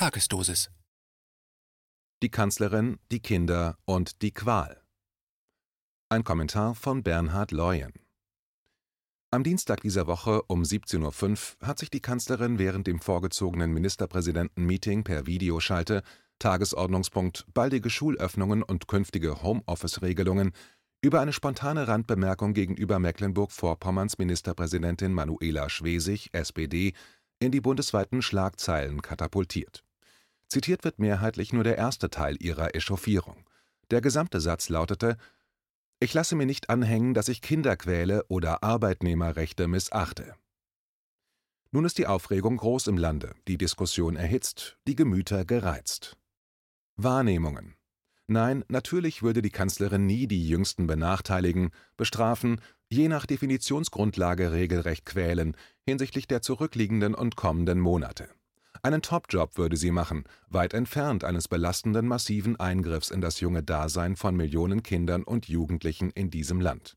Tagesdosis. Die Kanzlerin, die Kinder und die Qual. Ein Kommentar von Bernhard Leuen. Am Dienstag dieser Woche um 17.05 Uhr hat sich die Kanzlerin während dem vorgezogenen Ministerpräsidenten-Meeting per Videoschalte Tagesordnungspunkt baldige Schulöffnungen und künftige Homeoffice-Regelungen über eine spontane Randbemerkung gegenüber Mecklenburg-Vorpommerns Ministerpräsidentin Manuela Schwesig, SPD, in die bundesweiten Schlagzeilen katapultiert. Zitiert wird mehrheitlich nur der erste Teil ihrer Echauffierung. Der gesamte Satz lautete: Ich lasse mir nicht anhängen, dass ich Kinder quäle oder Arbeitnehmerrechte missachte. Nun ist die Aufregung groß im Lande, die Diskussion erhitzt, die Gemüter gereizt. Wahrnehmungen. Nein, natürlich würde die Kanzlerin nie die Jüngsten benachteiligen, bestrafen, je nach Definitionsgrundlage regelrecht quälen, hinsichtlich der zurückliegenden und kommenden Monate. Einen Topjob würde sie machen, weit entfernt eines belastenden massiven Eingriffs in das junge Dasein von Millionen Kindern und Jugendlichen in diesem Land.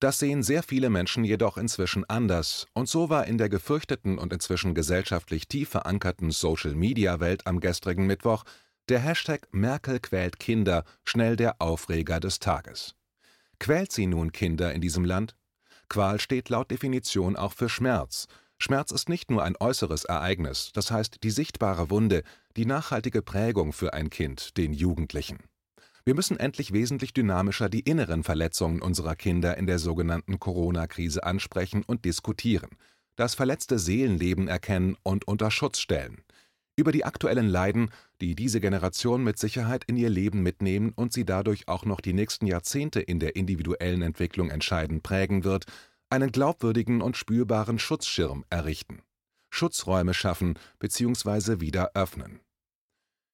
Das sehen sehr viele Menschen jedoch inzwischen anders, und so war in der gefürchteten und inzwischen gesellschaftlich tief verankerten Social-Media-Welt am gestrigen Mittwoch der Hashtag Merkel quält Kinder schnell der Aufreger des Tages. Quält sie nun Kinder in diesem Land? Qual steht laut Definition auch für Schmerz, Schmerz ist nicht nur ein äußeres Ereignis, das heißt die sichtbare Wunde, die nachhaltige Prägung für ein Kind, den Jugendlichen. Wir müssen endlich wesentlich dynamischer die inneren Verletzungen unserer Kinder in der sogenannten Corona-Krise ansprechen und diskutieren, das verletzte Seelenleben erkennen und unter Schutz stellen. Über die aktuellen Leiden, die diese Generation mit Sicherheit in ihr Leben mitnehmen und sie dadurch auch noch die nächsten Jahrzehnte in der individuellen Entwicklung entscheidend prägen wird, einen glaubwürdigen und spürbaren Schutzschirm errichten, Schutzräume schaffen bzw. wieder öffnen.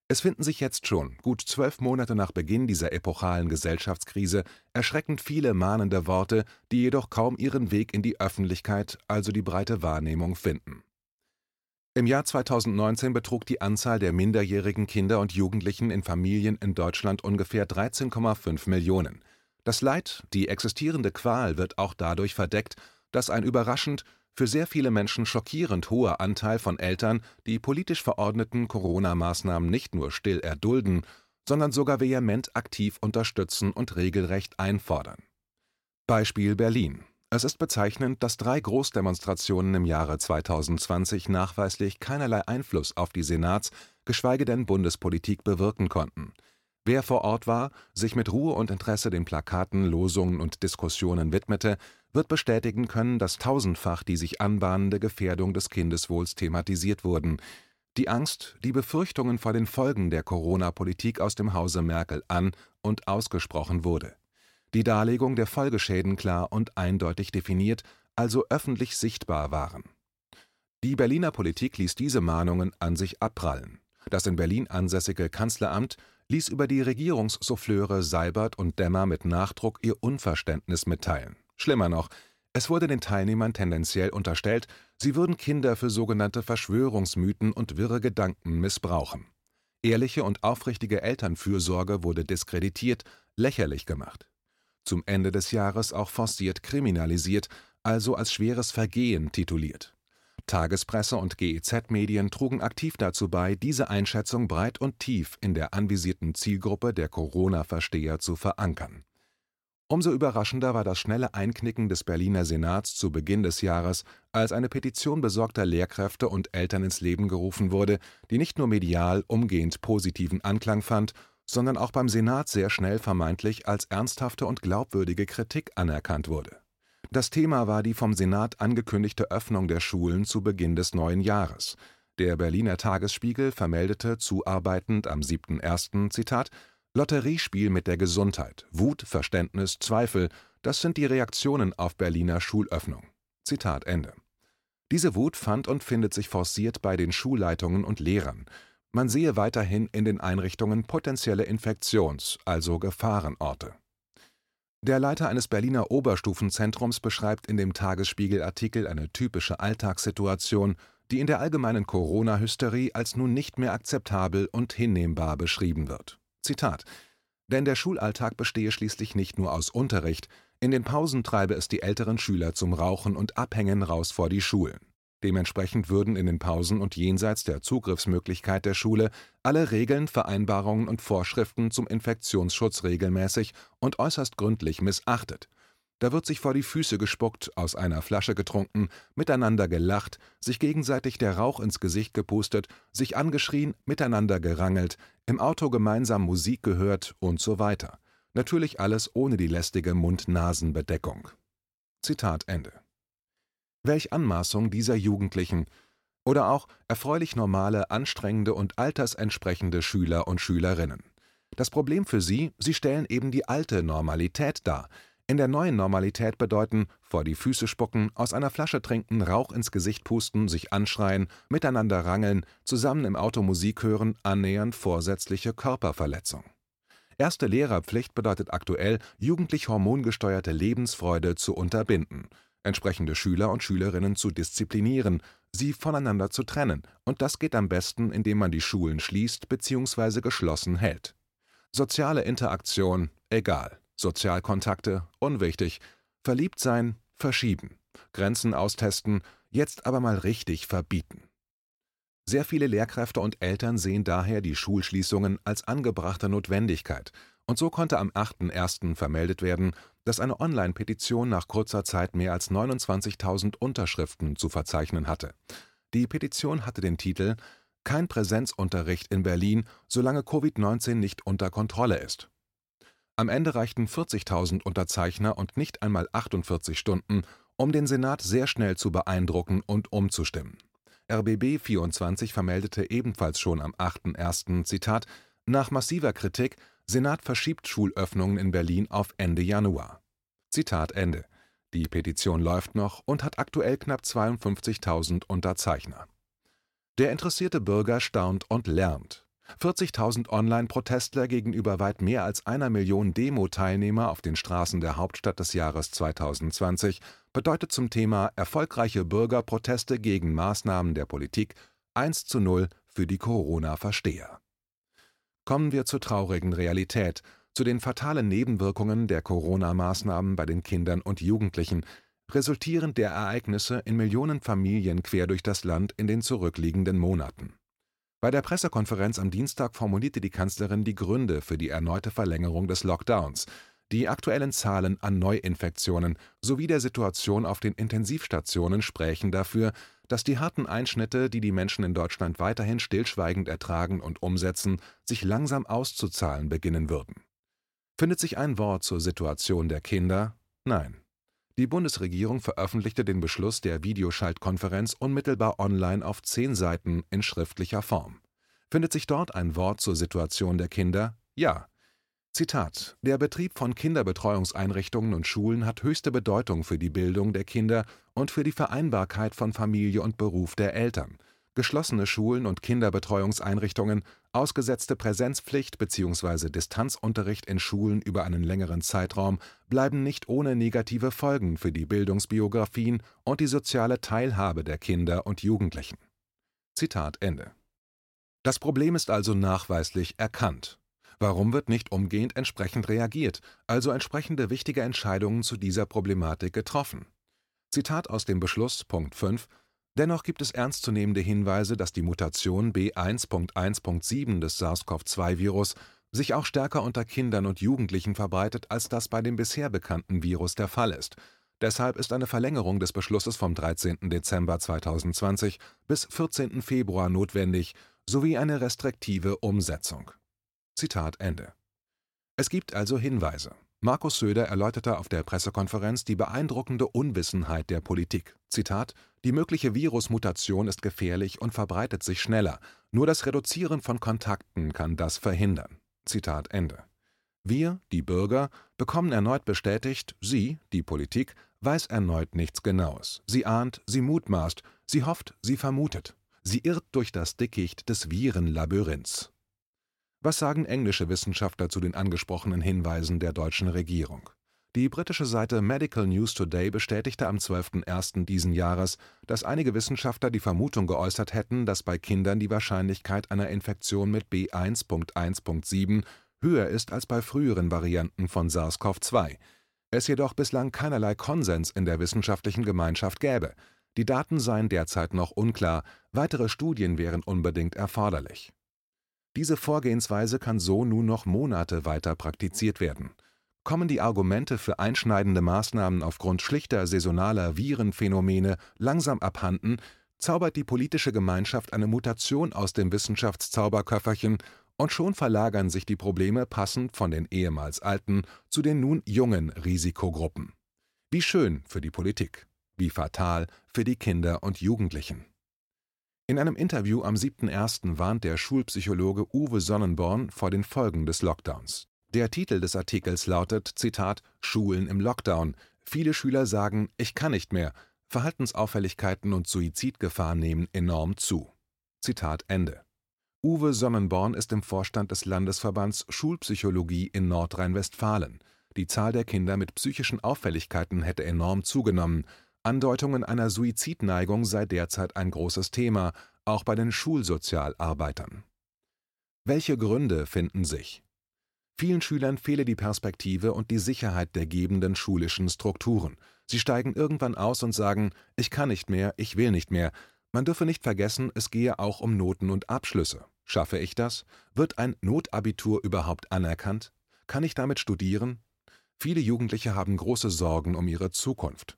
Es finden sich jetzt schon, gut zwölf Monate nach Beginn dieser epochalen Gesellschaftskrise, erschreckend viele mahnende Worte, die jedoch kaum ihren Weg in die Öffentlichkeit, also die breite Wahrnehmung, finden. Im Jahr 2019 betrug die Anzahl der minderjährigen Kinder und Jugendlichen in Familien in Deutschland ungefähr 13,5 Millionen, das Leid, die existierende Qual wird auch dadurch verdeckt, dass ein überraschend, für sehr viele Menschen schockierend hoher Anteil von Eltern die politisch verordneten Corona-Maßnahmen nicht nur still erdulden, sondern sogar vehement aktiv unterstützen und regelrecht einfordern. Beispiel Berlin. Es ist bezeichnend, dass drei Großdemonstrationen im Jahre 2020 nachweislich keinerlei Einfluss auf die Senats-, geschweige denn Bundespolitik bewirken konnten Wer vor Ort war, sich mit Ruhe und Interesse den Plakaten, Losungen und Diskussionen widmete, wird bestätigen können, dass tausendfach die sich anbahnende Gefährdung des Kindeswohls thematisiert wurden, die Angst, die Befürchtungen vor den Folgen der Corona-Politik aus dem Hause Merkel an und ausgesprochen wurde, die Darlegung der Folgeschäden klar und eindeutig definiert, also öffentlich sichtbar waren. Die Berliner Politik ließ diese Mahnungen an sich abprallen. Das in Berlin ansässige Kanzleramt ließ über die Regierungssouffleure Seibert und Demmer mit Nachdruck ihr Unverständnis mitteilen. Schlimmer noch, es wurde den Teilnehmern tendenziell unterstellt, sie würden Kinder für sogenannte Verschwörungsmythen und wirre Gedanken missbrauchen. Ehrliche und aufrichtige Elternfürsorge wurde diskreditiert, lächerlich gemacht. Zum Ende des Jahres auch forciert kriminalisiert, also als schweres Vergehen tituliert. Tagespresse und GEZ-Medien trugen aktiv dazu bei, diese Einschätzung breit und tief in der anvisierten Zielgruppe der Corona-Versteher zu verankern. Umso überraschender war das schnelle Einknicken des Berliner Senats zu Beginn des Jahres, als eine Petition besorgter Lehrkräfte und Eltern ins Leben gerufen wurde, die nicht nur medial umgehend positiven Anklang fand, sondern auch beim Senat sehr schnell vermeintlich als ernsthafte und glaubwürdige Kritik anerkannt wurde das Thema war die vom Senat angekündigte Öffnung der Schulen zu Beginn des neuen Jahres. Der Berliner Tagesspiegel vermeldete zuarbeitend am 7.1. Zitat Lotteriespiel mit der Gesundheit. Wut, Verständnis, Zweifel, das sind die Reaktionen auf Berliner Schulöffnung. Diese Wut fand und findet sich forciert bei den Schulleitungen und Lehrern. Man sehe weiterhin in den Einrichtungen potenzielle Infektions-, also Gefahrenorte. Der Leiter eines Berliner Oberstufenzentrums beschreibt in dem Tagesspiegel-Artikel eine typische Alltagssituation, die in der allgemeinen Corona-Hysterie als nun nicht mehr akzeptabel und hinnehmbar beschrieben wird. Zitat: Denn der Schulalltag bestehe schließlich nicht nur aus Unterricht, in den Pausen treibe es die älteren Schüler zum Rauchen und Abhängen raus vor die Schulen. Dementsprechend würden in den Pausen und jenseits der Zugriffsmöglichkeit der Schule alle Regeln, Vereinbarungen und Vorschriften zum Infektionsschutz regelmäßig und äußerst gründlich missachtet. Da wird sich vor die Füße gespuckt, aus einer Flasche getrunken, miteinander gelacht, sich gegenseitig der Rauch ins Gesicht gepustet, sich angeschrien, miteinander gerangelt, im Auto gemeinsam Musik gehört und so weiter. Natürlich alles ohne die lästige Mund-Nasen-Bedeckung. Zitat Ende. Welch Anmaßung dieser Jugendlichen oder auch erfreulich normale, anstrengende und altersentsprechende Schüler und Schülerinnen. Das Problem für sie, sie stellen eben die alte Normalität dar. In der neuen Normalität bedeuten vor die Füße spucken, aus einer Flasche trinken, Rauch ins Gesicht pusten, sich anschreien, miteinander rangeln, zusammen im Auto Musik hören, annähernd vorsätzliche Körperverletzung. Erste Lehrerpflicht bedeutet aktuell, jugendlich hormongesteuerte Lebensfreude zu unterbinden entsprechende Schüler und Schülerinnen zu disziplinieren, sie voneinander zu trennen, und das geht am besten, indem man die Schulen schließt bzw. geschlossen hält. Soziale Interaktion egal, Sozialkontakte unwichtig, verliebt sein verschieben, Grenzen austesten, jetzt aber mal richtig verbieten. Sehr viele Lehrkräfte und Eltern sehen daher die Schulschließungen als angebrachte Notwendigkeit, und so konnte am 8.1. vermeldet werden, dass eine Online-Petition nach kurzer Zeit mehr als 29.000 Unterschriften zu verzeichnen hatte. Die Petition hatte den Titel Kein Präsenzunterricht in Berlin, solange Covid-19 nicht unter Kontrolle ist. Am Ende reichten 40.000 Unterzeichner und nicht einmal 48 Stunden, um den Senat sehr schnell zu beeindrucken und umzustimmen. RBB 24 vermeldete ebenfalls schon am 8.1. Zitat Nach massiver Kritik Senat verschiebt Schulöffnungen in Berlin auf Ende Januar. Zitat Ende. Die Petition läuft noch und hat aktuell knapp 52.000 Unterzeichner. Der interessierte Bürger staunt und lernt. 40.000 Online-Protestler gegenüber weit mehr als einer Million Demo-Teilnehmer auf den Straßen der Hauptstadt des Jahres 2020 bedeutet zum Thema erfolgreiche Bürgerproteste gegen Maßnahmen der Politik 1 zu 0 für die Corona-Versteher. Kommen wir zur traurigen Realität, zu den fatalen Nebenwirkungen der Corona-Maßnahmen bei den Kindern und Jugendlichen, resultierend der Ereignisse in Millionen Familien quer durch das Land in den zurückliegenden Monaten. Bei der Pressekonferenz am Dienstag formulierte die Kanzlerin die Gründe für die erneute Verlängerung des Lockdowns, die aktuellen Zahlen an Neuinfektionen sowie der Situation auf den Intensivstationen sprechen dafür, dass die harten Einschnitte, die die Menschen in Deutschland weiterhin stillschweigend ertragen und umsetzen, sich langsam auszuzahlen beginnen würden. Findet sich ein Wort zur Situation der Kinder? Nein. Die Bundesregierung veröffentlichte den Beschluss der Videoschaltkonferenz unmittelbar online auf zehn Seiten in schriftlicher Form. Findet sich dort ein Wort zur Situation der Kinder? Ja. Zitat: Der Betrieb von Kinderbetreuungseinrichtungen und Schulen hat höchste Bedeutung für die Bildung der Kinder und für die Vereinbarkeit von Familie und Beruf der Eltern. Geschlossene Schulen und Kinderbetreuungseinrichtungen, ausgesetzte Präsenzpflicht bzw. Distanzunterricht in Schulen über einen längeren Zeitraum bleiben nicht ohne negative Folgen für die Bildungsbiografien und die soziale Teilhabe der Kinder und Jugendlichen. Zitat Ende. Das Problem ist also nachweislich erkannt Warum wird nicht umgehend entsprechend reagiert, also entsprechende wichtige Entscheidungen zu dieser Problematik getroffen? Zitat aus dem Beschluss Punkt 5 Dennoch gibt es ernstzunehmende Hinweise, dass die Mutation B1.1.7 des SARS-CoV-2-Virus sich auch stärker unter Kindern und Jugendlichen verbreitet, als das bei dem bisher bekannten Virus der Fall ist. Deshalb ist eine Verlängerung des Beschlusses vom 13. Dezember 2020 bis 14. Februar notwendig sowie eine restriktive Umsetzung Zitat Ende. Es gibt also Hinweise. Markus Söder erläuterte auf der Pressekonferenz die beeindruckende Unwissenheit der Politik. Zitat: Die mögliche Virusmutation ist gefährlich und verbreitet sich schneller. Nur das Reduzieren von Kontakten kann das verhindern. Zitat Ende. Wir, die Bürger, bekommen erneut bestätigt, sie, die Politik, weiß erneut nichts Genaues. Sie ahnt, sie mutmaßt, sie hofft, sie vermutet. Sie irrt durch das Dickicht des Virenlabyrinths. Was sagen englische Wissenschaftler zu den angesprochenen Hinweisen der deutschen Regierung? Die britische Seite Medical News Today bestätigte am 12.01. diesen Jahres, dass einige Wissenschaftler die Vermutung geäußert hätten, dass bei Kindern die Wahrscheinlichkeit einer Infektion mit B1.1.7 höher ist als bei früheren Varianten von SARS-CoV-2, es jedoch bislang keinerlei Konsens in der wissenschaftlichen Gemeinschaft gäbe. Die Daten seien derzeit noch unklar, weitere Studien wären unbedingt erforderlich. Diese Vorgehensweise kann so nun noch Monate weiter praktiziert werden. Kommen die Argumente für einschneidende Maßnahmen aufgrund schlichter saisonaler Virenphänomene langsam abhanden, zaubert die politische Gemeinschaft eine Mutation aus dem Wissenschaftszauberköfferchen und schon verlagern sich die Probleme passend von den ehemals alten zu den nun jungen Risikogruppen. Wie schön für die Politik, wie fatal für die Kinder und Jugendlichen. In einem Interview am 7.1. warnt der Schulpsychologe Uwe Sonnenborn vor den Folgen des Lockdowns. Der Titel des Artikels lautet Zitat Schulen im Lockdown. Viele Schüler sagen, ich kann nicht mehr. Verhaltensauffälligkeiten und Suizidgefahr nehmen enorm zu. Uwe Sonnenborn ist im Vorstand des Landesverbands Schulpsychologie in Nordrhein-Westfalen. Die Zahl der Kinder mit psychischen Auffälligkeiten hätte enorm zugenommen. Andeutungen einer Suizidneigung sei derzeit ein großes Thema, auch bei den Schulsozialarbeitern. Welche Gründe finden sich? Vielen Schülern fehle die Perspektive und die Sicherheit der gebenden schulischen Strukturen. Sie steigen irgendwann aus und sagen, ich kann nicht mehr, ich will nicht mehr. Man dürfe nicht vergessen, es gehe auch um Noten und Abschlüsse. Schaffe ich das? Wird ein Notabitur überhaupt anerkannt? Kann ich damit studieren? Viele Jugendliche haben große Sorgen um ihre Zukunft.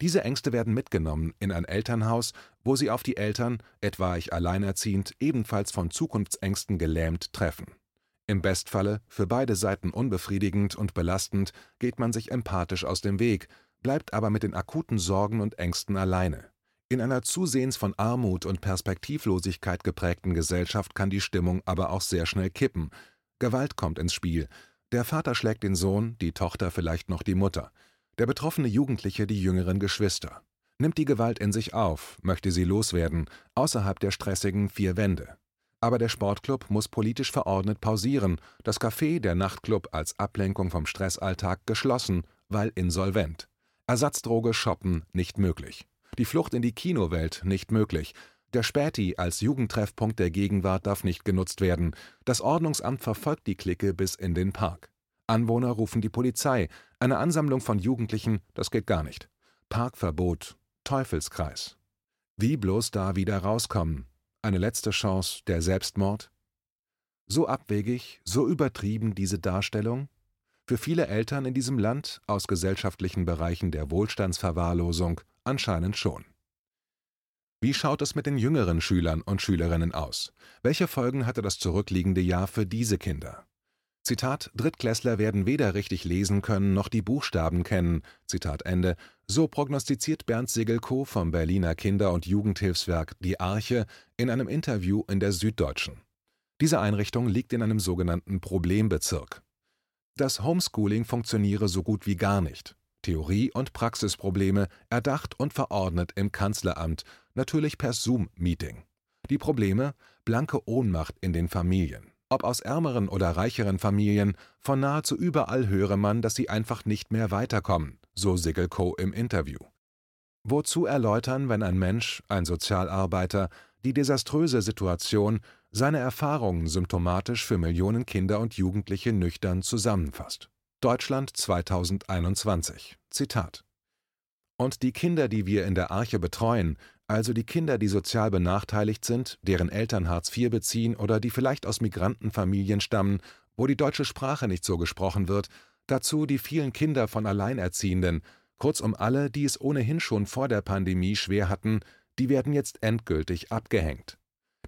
Diese Ängste werden mitgenommen in ein Elternhaus, wo sie auf die Eltern, etwa ich alleinerziehend, ebenfalls von Zukunftsängsten gelähmt treffen. Im Bestfalle, für beide Seiten unbefriedigend und belastend, geht man sich empathisch aus dem Weg, bleibt aber mit den akuten Sorgen und Ängsten alleine. In einer zusehends von Armut und Perspektivlosigkeit geprägten Gesellschaft kann die Stimmung aber auch sehr schnell kippen. Gewalt kommt ins Spiel. Der Vater schlägt den Sohn, die Tochter vielleicht noch die Mutter der betroffene Jugendliche die jüngeren Geschwister. Nimmt die Gewalt in sich auf, möchte sie loswerden, außerhalb der stressigen vier Wände. Aber der Sportclub muss politisch verordnet pausieren, das Café, der Nachtclub als Ablenkung vom Stressalltag geschlossen, weil insolvent. Ersatzdroge shoppen nicht möglich. Die Flucht in die Kinowelt nicht möglich. Der Späti als Jugendtreffpunkt der Gegenwart darf nicht genutzt werden. Das Ordnungsamt verfolgt die Clique bis in den Park. Anwohner rufen die Polizei, eine Ansammlung von Jugendlichen, das geht gar nicht. Parkverbot, Teufelskreis. Wie bloß da wieder rauskommen? Eine letzte Chance, der Selbstmord? So abwegig, so übertrieben diese Darstellung? Für viele Eltern in diesem Land aus gesellschaftlichen Bereichen der Wohlstandsverwahrlosung anscheinend schon. Wie schaut es mit den jüngeren Schülern und Schülerinnen aus? Welche Folgen hatte das zurückliegende Jahr für diese Kinder? Zitat Drittklässler werden weder richtig lesen können noch die Buchstaben kennen. Zitat Ende. So prognostiziert Bernd Segelko vom Berliner Kinder- und Jugendhilfswerk Die Arche in einem Interview in der Süddeutschen. Diese Einrichtung liegt in einem sogenannten Problembezirk. Das Homeschooling funktioniere so gut wie gar nicht. Theorie- und Praxisprobleme erdacht und verordnet im Kanzleramt, natürlich per Zoom-Meeting. Die Probleme? Blanke Ohnmacht in den Familien. Ob aus ärmeren oder reicheren Familien, von nahezu überall höre man, dass sie einfach nicht mehr weiterkommen, so Siggelko im Interview. Wozu erläutern, wenn ein Mensch, ein Sozialarbeiter, die desaströse Situation, seine Erfahrungen symptomatisch für Millionen Kinder und Jugendliche nüchtern zusammenfasst? Deutschland 2021. Zitat. Und die Kinder, die wir in der Arche betreuen, also die Kinder, die sozial benachteiligt sind, deren Eltern Hartz IV beziehen oder die vielleicht aus Migrantenfamilien stammen, wo die deutsche Sprache nicht so gesprochen wird, dazu die vielen Kinder von Alleinerziehenden, kurzum alle, die es ohnehin schon vor der Pandemie schwer hatten, die werden jetzt endgültig abgehängt.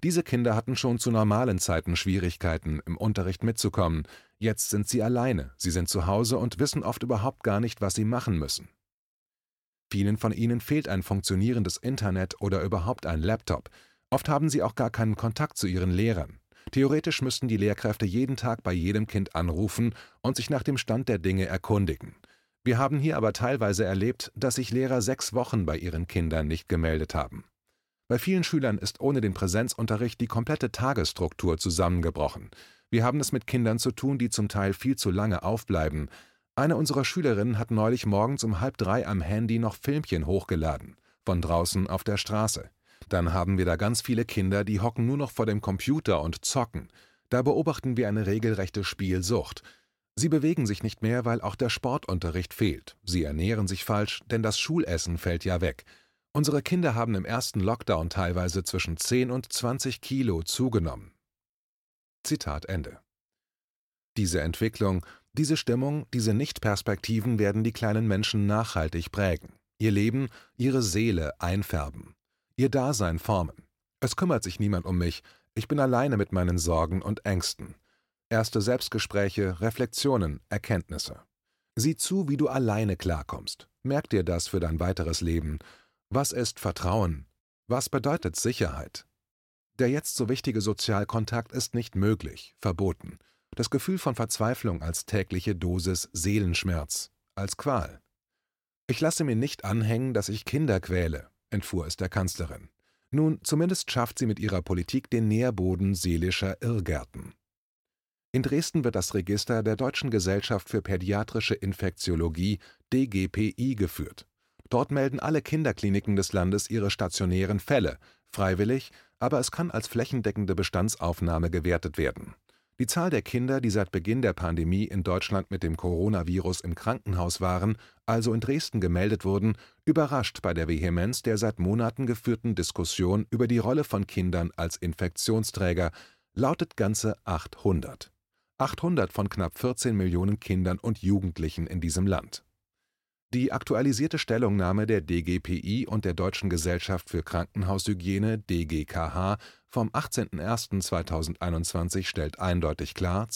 Diese Kinder hatten schon zu normalen Zeiten Schwierigkeiten, im Unterricht mitzukommen. Jetzt sind sie alleine, sie sind zu Hause und wissen oft überhaupt gar nicht, was sie machen müssen. Vielen von ihnen fehlt ein funktionierendes Internet oder überhaupt ein Laptop. Oft haben sie auch gar keinen Kontakt zu ihren Lehrern. Theoretisch müssten die Lehrkräfte jeden Tag bei jedem Kind anrufen und sich nach dem Stand der Dinge erkundigen. Wir haben hier aber teilweise erlebt, dass sich Lehrer sechs Wochen bei ihren Kindern nicht gemeldet haben. Bei vielen Schülern ist ohne den Präsenzunterricht die komplette Tagesstruktur zusammengebrochen. Wir haben es mit Kindern zu tun, die zum Teil viel zu lange aufbleiben, eine unserer Schülerinnen hat neulich morgens um halb drei am Handy noch Filmchen hochgeladen, von draußen auf der Straße. Dann haben wir da ganz viele Kinder, die hocken nur noch vor dem Computer und zocken. Da beobachten wir eine regelrechte Spielsucht. Sie bewegen sich nicht mehr, weil auch der Sportunterricht fehlt. Sie ernähren sich falsch, denn das Schulessen fällt ja weg. Unsere Kinder haben im ersten Lockdown teilweise zwischen 10 und 20 Kilo zugenommen. Zitat Ende. Diese Entwicklung, diese Stimmung, diese Nichtperspektiven werden die kleinen Menschen nachhaltig prägen, ihr Leben, ihre Seele einfärben, ihr Dasein formen. Es kümmert sich niemand um mich, ich bin alleine mit meinen Sorgen und Ängsten. Erste Selbstgespräche, Reflexionen, Erkenntnisse. Sieh zu, wie du alleine klarkommst. Merk dir das für dein weiteres Leben. Was ist Vertrauen? Was bedeutet Sicherheit? Der jetzt so wichtige Sozialkontakt ist nicht möglich, verboten. Das Gefühl von Verzweiflung als tägliche Dosis Seelenschmerz, als Qual. Ich lasse mir nicht anhängen, dass ich Kinder quäle, entfuhr es der Kanzlerin. Nun, zumindest schafft sie mit ihrer Politik den Nährboden seelischer Irrgärten. In Dresden wird das Register der Deutschen Gesellschaft für Pädiatrische Infektiologie DGPI geführt. Dort melden alle Kinderkliniken des Landes ihre stationären Fälle, freiwillig, aber es kann als flächendeckende Bestandsaufnahme gewertet werden. Die Zahl der Kinder, die seit Beginn der Pandemie in Deutschland mit dem Coronavirus im Krankenhaus waren, also in Dresden gemeldet wurden, überrascht bei der Vehemenz der seit Monaten geführten Diskussion über die Rolle von Kindern als Infektionsträger, lautet ganze 800. 800 von knapp 14 Millionen Kindern und Jugendlichen in diesem Land. Die aktualisierte Stellungnahme der DGPI und der Deutschen Gesellschaft für Krankenhaushygiene DGKH vom 18.01.2021 stellt eindeutig klar: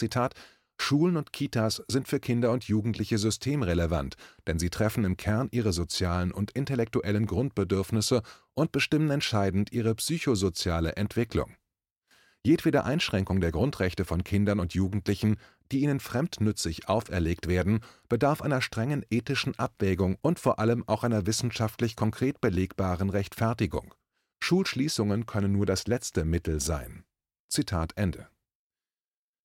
Schulen und Kitas sind für Kinder und Jugendliche systemrelevant, denn sie treffen im Kern ihre sozialen und intellektuellen Grundbedürfnisse und bestimmen entscheidend ihre psychosoziale Entwicklung. Jedwede Einschränkung der Grundrechte von Kindern und Jugendlichen, die ihnen fremdnützig auferlegt werden, bedarf einer strengen ethischen Abwägung und vor allem auch einer wissenschaftlich konkret belegbaren Rechtfertigung. Schulschließungen können nur das letzte Mittel sein. Zitat Ende.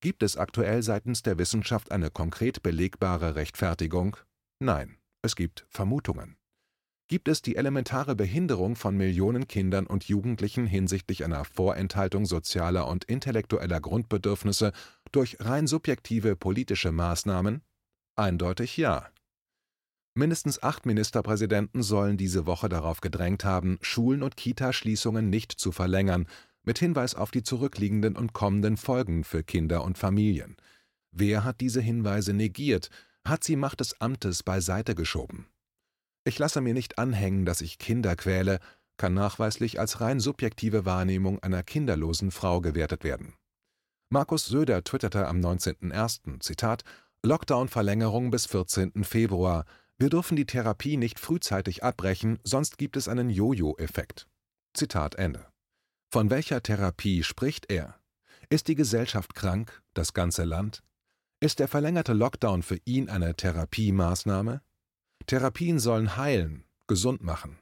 Gibt es aktuell seitens der Wissenschaft eine konkret belegbare Rechtfertigung? Nein, es gibt Vermutungen gibt es die elementare Behinderung von Millionen Kindern und Jugendlichen hinsichtlich einer Vorenthaltung sozialer und intellektueller Grundbedürfnisse durch rein subjektive politische Maßnahmen? Eindeutig ja. Mindestens acht Ministerpräsidenten sollen diese Woche darauf gedrängt haben, Schulen und Kitaschließungen nicht zu verlängern, mit Hinweis auf die zurückliegenden und kommenden Folgen für Kinder und Familien. Wer hat diese Hinweise negiert, hat sie Macht des Amtes beiseite geschoben? Ich lasse mir nicht anhängen, dass ich Kinder quäle, kann nachweislich als rein subjektive Wahrnehmung einer kinderlosen Frau gewertet werden. Markus Söder twitterte am 19.01. Zitat Lockdown-Verlängerung bis 14. Februar. Wir dürfen die Therapie nicht frühzeitig abbrechen, sonst gibt es einen Jojo-Effekt. Zitat Ende. Von welcher Therapie spricht er? Ist die Gesellschaft krank, das ganze Land? Ist der verlängerte Lockdown für ihn eine Therapiemaßnahme? Therapien sollen heilen, gesund machen.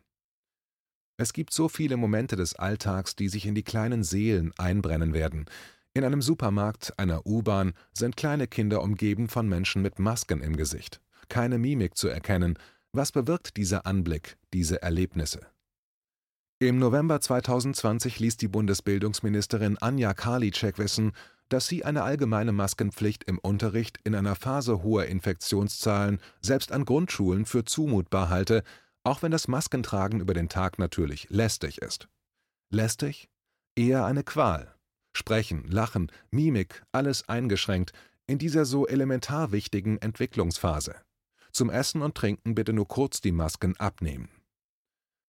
Es gibt so viele Momente des Alltags, die sich in die kleinen Seelen einbrennen werden. In einem Supermarkt, einer U-Bahn sind kleine Kinder umgeben von Menschen mit Masken im Gesicht. Keine Mimik zu erkennen. Was bewirkt dieser Anblick, diese Erlebnisse? Im November 2020 ließ die Bundesbildungsministerin Anja Karliczek wissen, dass sie eine allgemeine Maskenpflicht im Unterricht in einer Phase hoher Infektionszahlen selbst an Grundschulen für zumutbar halte, auch wenn das Maskentragen über den Tag natürlich lästig ist. Lästig? Eher eine Qual. Sprechen, Lachen, Mimik, alles eingeschränkt in dieser so elementar wichtigen Entwicklungsphase. Zum Essen und Trinken bitte nur kurz die Masken abnehmen.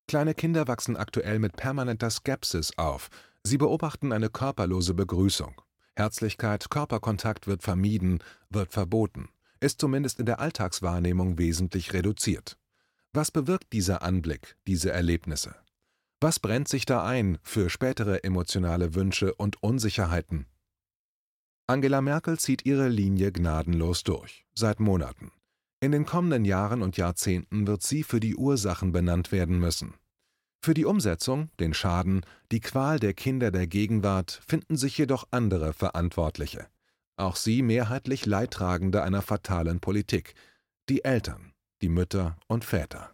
Kleine Kinder wachsen aktuell mit permanenter Skepsis auf. Sie beobachten eine körperlose Begrüßung. Herzlichkeit, Körperkontakt wird vermieden, wird verboten, ist zumindest in der Alltagswahrnehmung wesentlich reduziert. Was bewirkt dieser Anblick, diese Erlebnisse? Was brennt sich da ein für spätere emotionale Wünsche und Unsicherheiten? Angela Merkel zieht ihre Linie gnadenlos durch, seit Monaten. In den kommenden Jahren und Jahrzehnten wird sie für die Ursachen benannt werden müssen. Für die Umsetzung, den Schaden, die Qual der Kinder der Gegenwart finden sich jedoch andere Verantwortliche. Auch sie mehrheitlich Leidtragende einer fatalen Politik. Die Eltern, die Mütter und Väter.